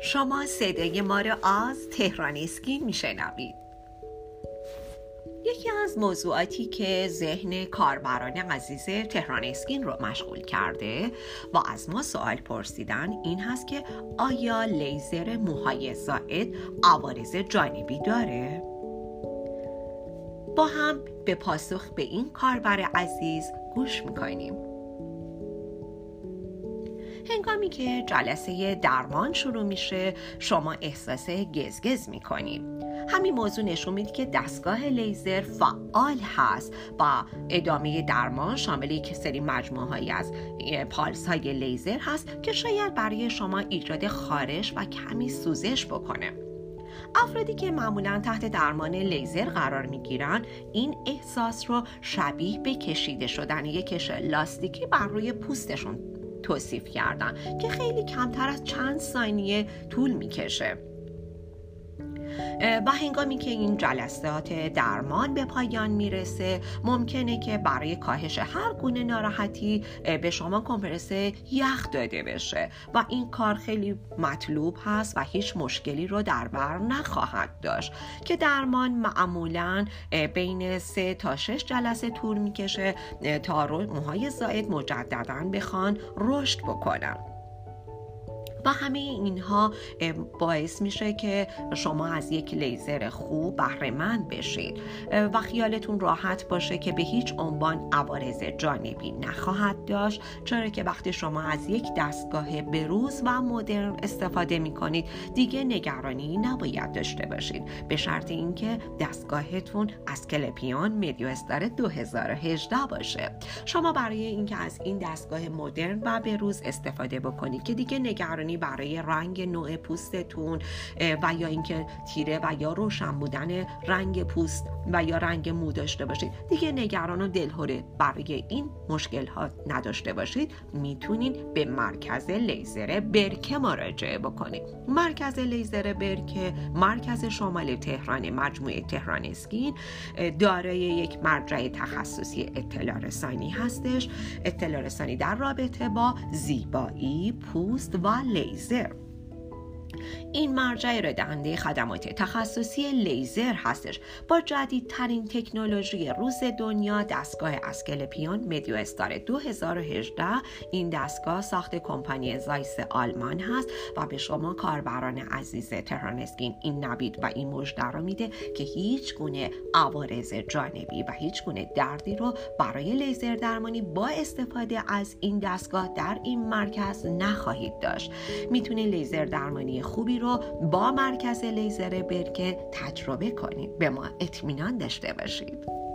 شما صدای ما را از تهران اسکین میشنوید یکی از موضوعاتی که ذهن کاربران عزیز تهران اسکین رو مشغول کرده و از ما سوال پرسیدن این هست که آیا لیزر موهای زائد عوارض جانبی داره؟ با هم به پاسخ به این کاربر عزیز گوش می‌کنیم هنگامی که جلسه درمان شروع میشه شما احساس گزگز می‌کنید همین موضوع نشون میده که دستگاه لیزر فعال هست. و ادامه درمان شامل یک سری مجموعه هایی از پالس های لیزر هست که شاید برای شما ایجاد خارش و کمی سوزش بکنه. افرادی که معمولا تحت درمان لیزر قرار می‌گیرن این احساس رو شبیه به کشیده شدن یک کش لاستیکی بر روی پوستشون توصیف کردن که خیلی کمتر از چند ثانیه طول می‌کشه. و هنگامی که این جلسات درمان به پایان می‌رسه ممکنه که برای کاهش هر گونه ناراحتی به شما کمپرس یخ داده بشه. و این کار خیلی مطلوب هست و هیچ مشکلی رو در بر نخواهد داشت. که درمان معمولا بین سه تا شش جلسه طول می‌کشه تا موهای زائد مجددا بخوان رشد بکنن. و همه اینها باعث میشه که شما از یک لیزر خوب بهرهمند بشید. و خیالتون راحت باشه که به هیچ عنوان عوارض جانبی نخواهد داشت. چرا که وقتی شما از یک دستگاه بروز و مدرن استفاده می‌کنید دیگه نگرانی نباید داشته باشید. به شرط اینکه دستگاهتون از کلپیان میدیو استار 2018 باشه. شما برای اینکه از این دستگاه مدرن و بروز استفاده بکنید که دیگه نگرانی برای رنگ نوع پوستتون و یا اینکه تیره و یا روشن بودن رنگ پوست و یا رنگ مو داشته باشید. دیگه نگران و دلهوره برای این مشکل ها نداشته باشید. می‌تونید به مرکز لیزر برکه مراجعه بکنید. مرکز لیزر برکه مرکز شمال تهران مجموعه تهران اسکین دارای یک مرجع تخصصی اطلاع رسانی هستش. اطلاع رسانی در رابطه با زیبایی پوست و لیزر این مرجع ارائه دهنده خدمات تخصصی لیزر هستش. با جدیدترین تکنولوژی روز دنیا دستگاه اسکلپیون مدیو استار 2018 این دستگاه ساخت کمپانی زایس آلمان هست و به شما کاربران عزیز تهران اسکین این نبید و این مژده را میده که هیچ گونه عوارض جانبی و هیچ گونه دردی رو برای لیزر درمانی با استفاده از این دستگاه در این مرکز نخواهید داشت. می‌تونید لیزر درمانی خوبی رو با مرکز لیزر برکه تجربه کنید. به ما اطمینان داشته باشید.